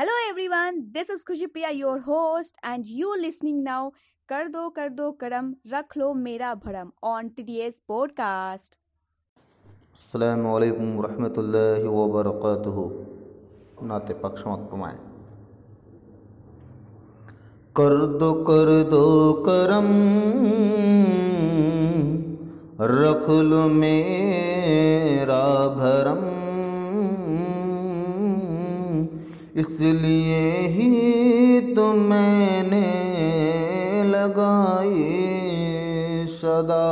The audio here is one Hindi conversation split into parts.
Hello everyone this is Khushi Priya your host and you listening now कर दो कर दो करम रख लो मेरा भरम on T D S podcast असलकम वरहमल वबरक नाते पक्ष मत पमाएँ कर दो कर दो करम रख लो मेरा भरम इसलिए ही तो मैंने लगाई सदा।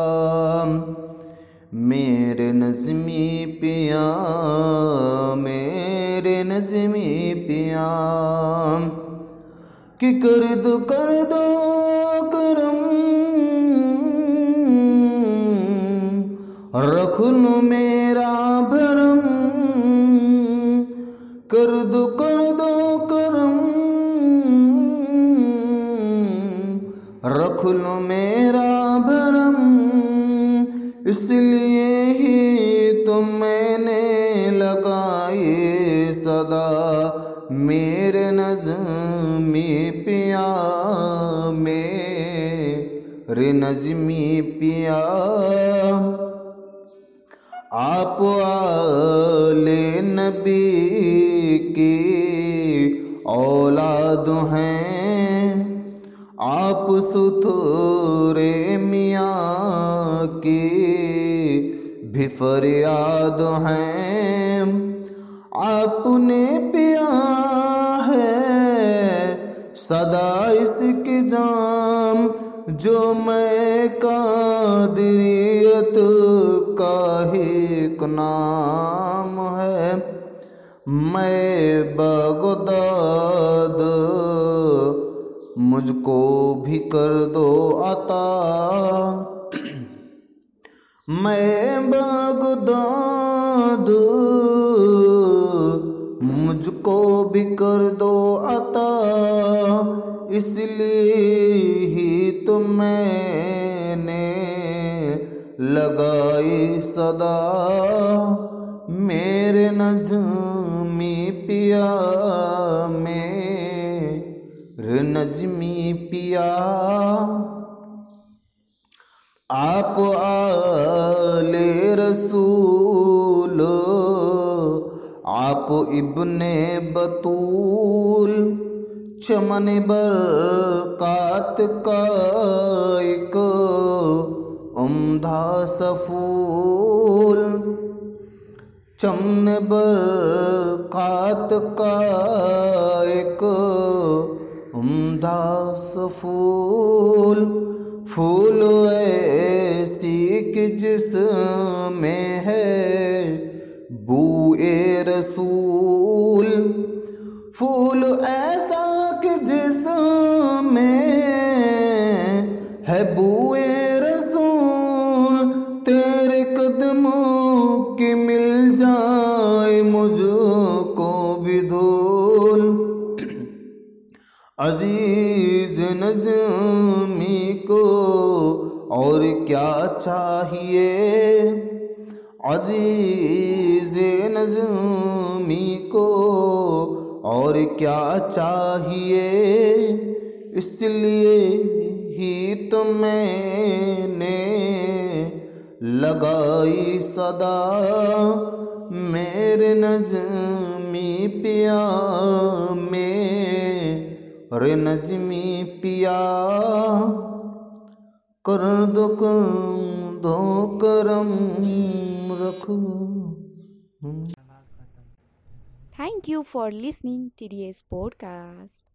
मेरे नज़मी पिया, मेरे नज़मी पिया। कि कर दो कर दो, करम। रख लो मेरा रख लो मेरा भरम, इसलिए ही तो मैंने लगाए सदा। मेरे नज़मी पिया मेरे नज़मी पिया। आप आले नबी की औलाद हैं आप सुथरे मियाँ की भी फरियाद हैं। आपने पिया है सदा इसके जाम जो मैं कादरियत का ही नाम है। मैं बगदाद मुझको भी कर दो आता। मैं बगदाद, मुझको भी कर दो आता। इसलिए ही तो मैंने लगाई सदा। मेरे नज़मी पिया मेरे नज़मी पिया। आप आले रसूल, आप इब्ने बतूल, चमन बरकात का एक उम्दा सफूल, चमन बरकात का एक उम्दा फूल फूल ऐसी कि जिसमें है बूए रसूल। फूल ऐसा कि जिस में है बूए अज़ीज़ नज़मी को और क्या चाहिए? अज़ीज़ नज़मी को और क्या चाहिए? इसलिए ही तो मैंने लगाई सदा मेरे नज़मी पिया रे नजमी पिया। कर दुख दो करम रखो। Thank you for listening T podcast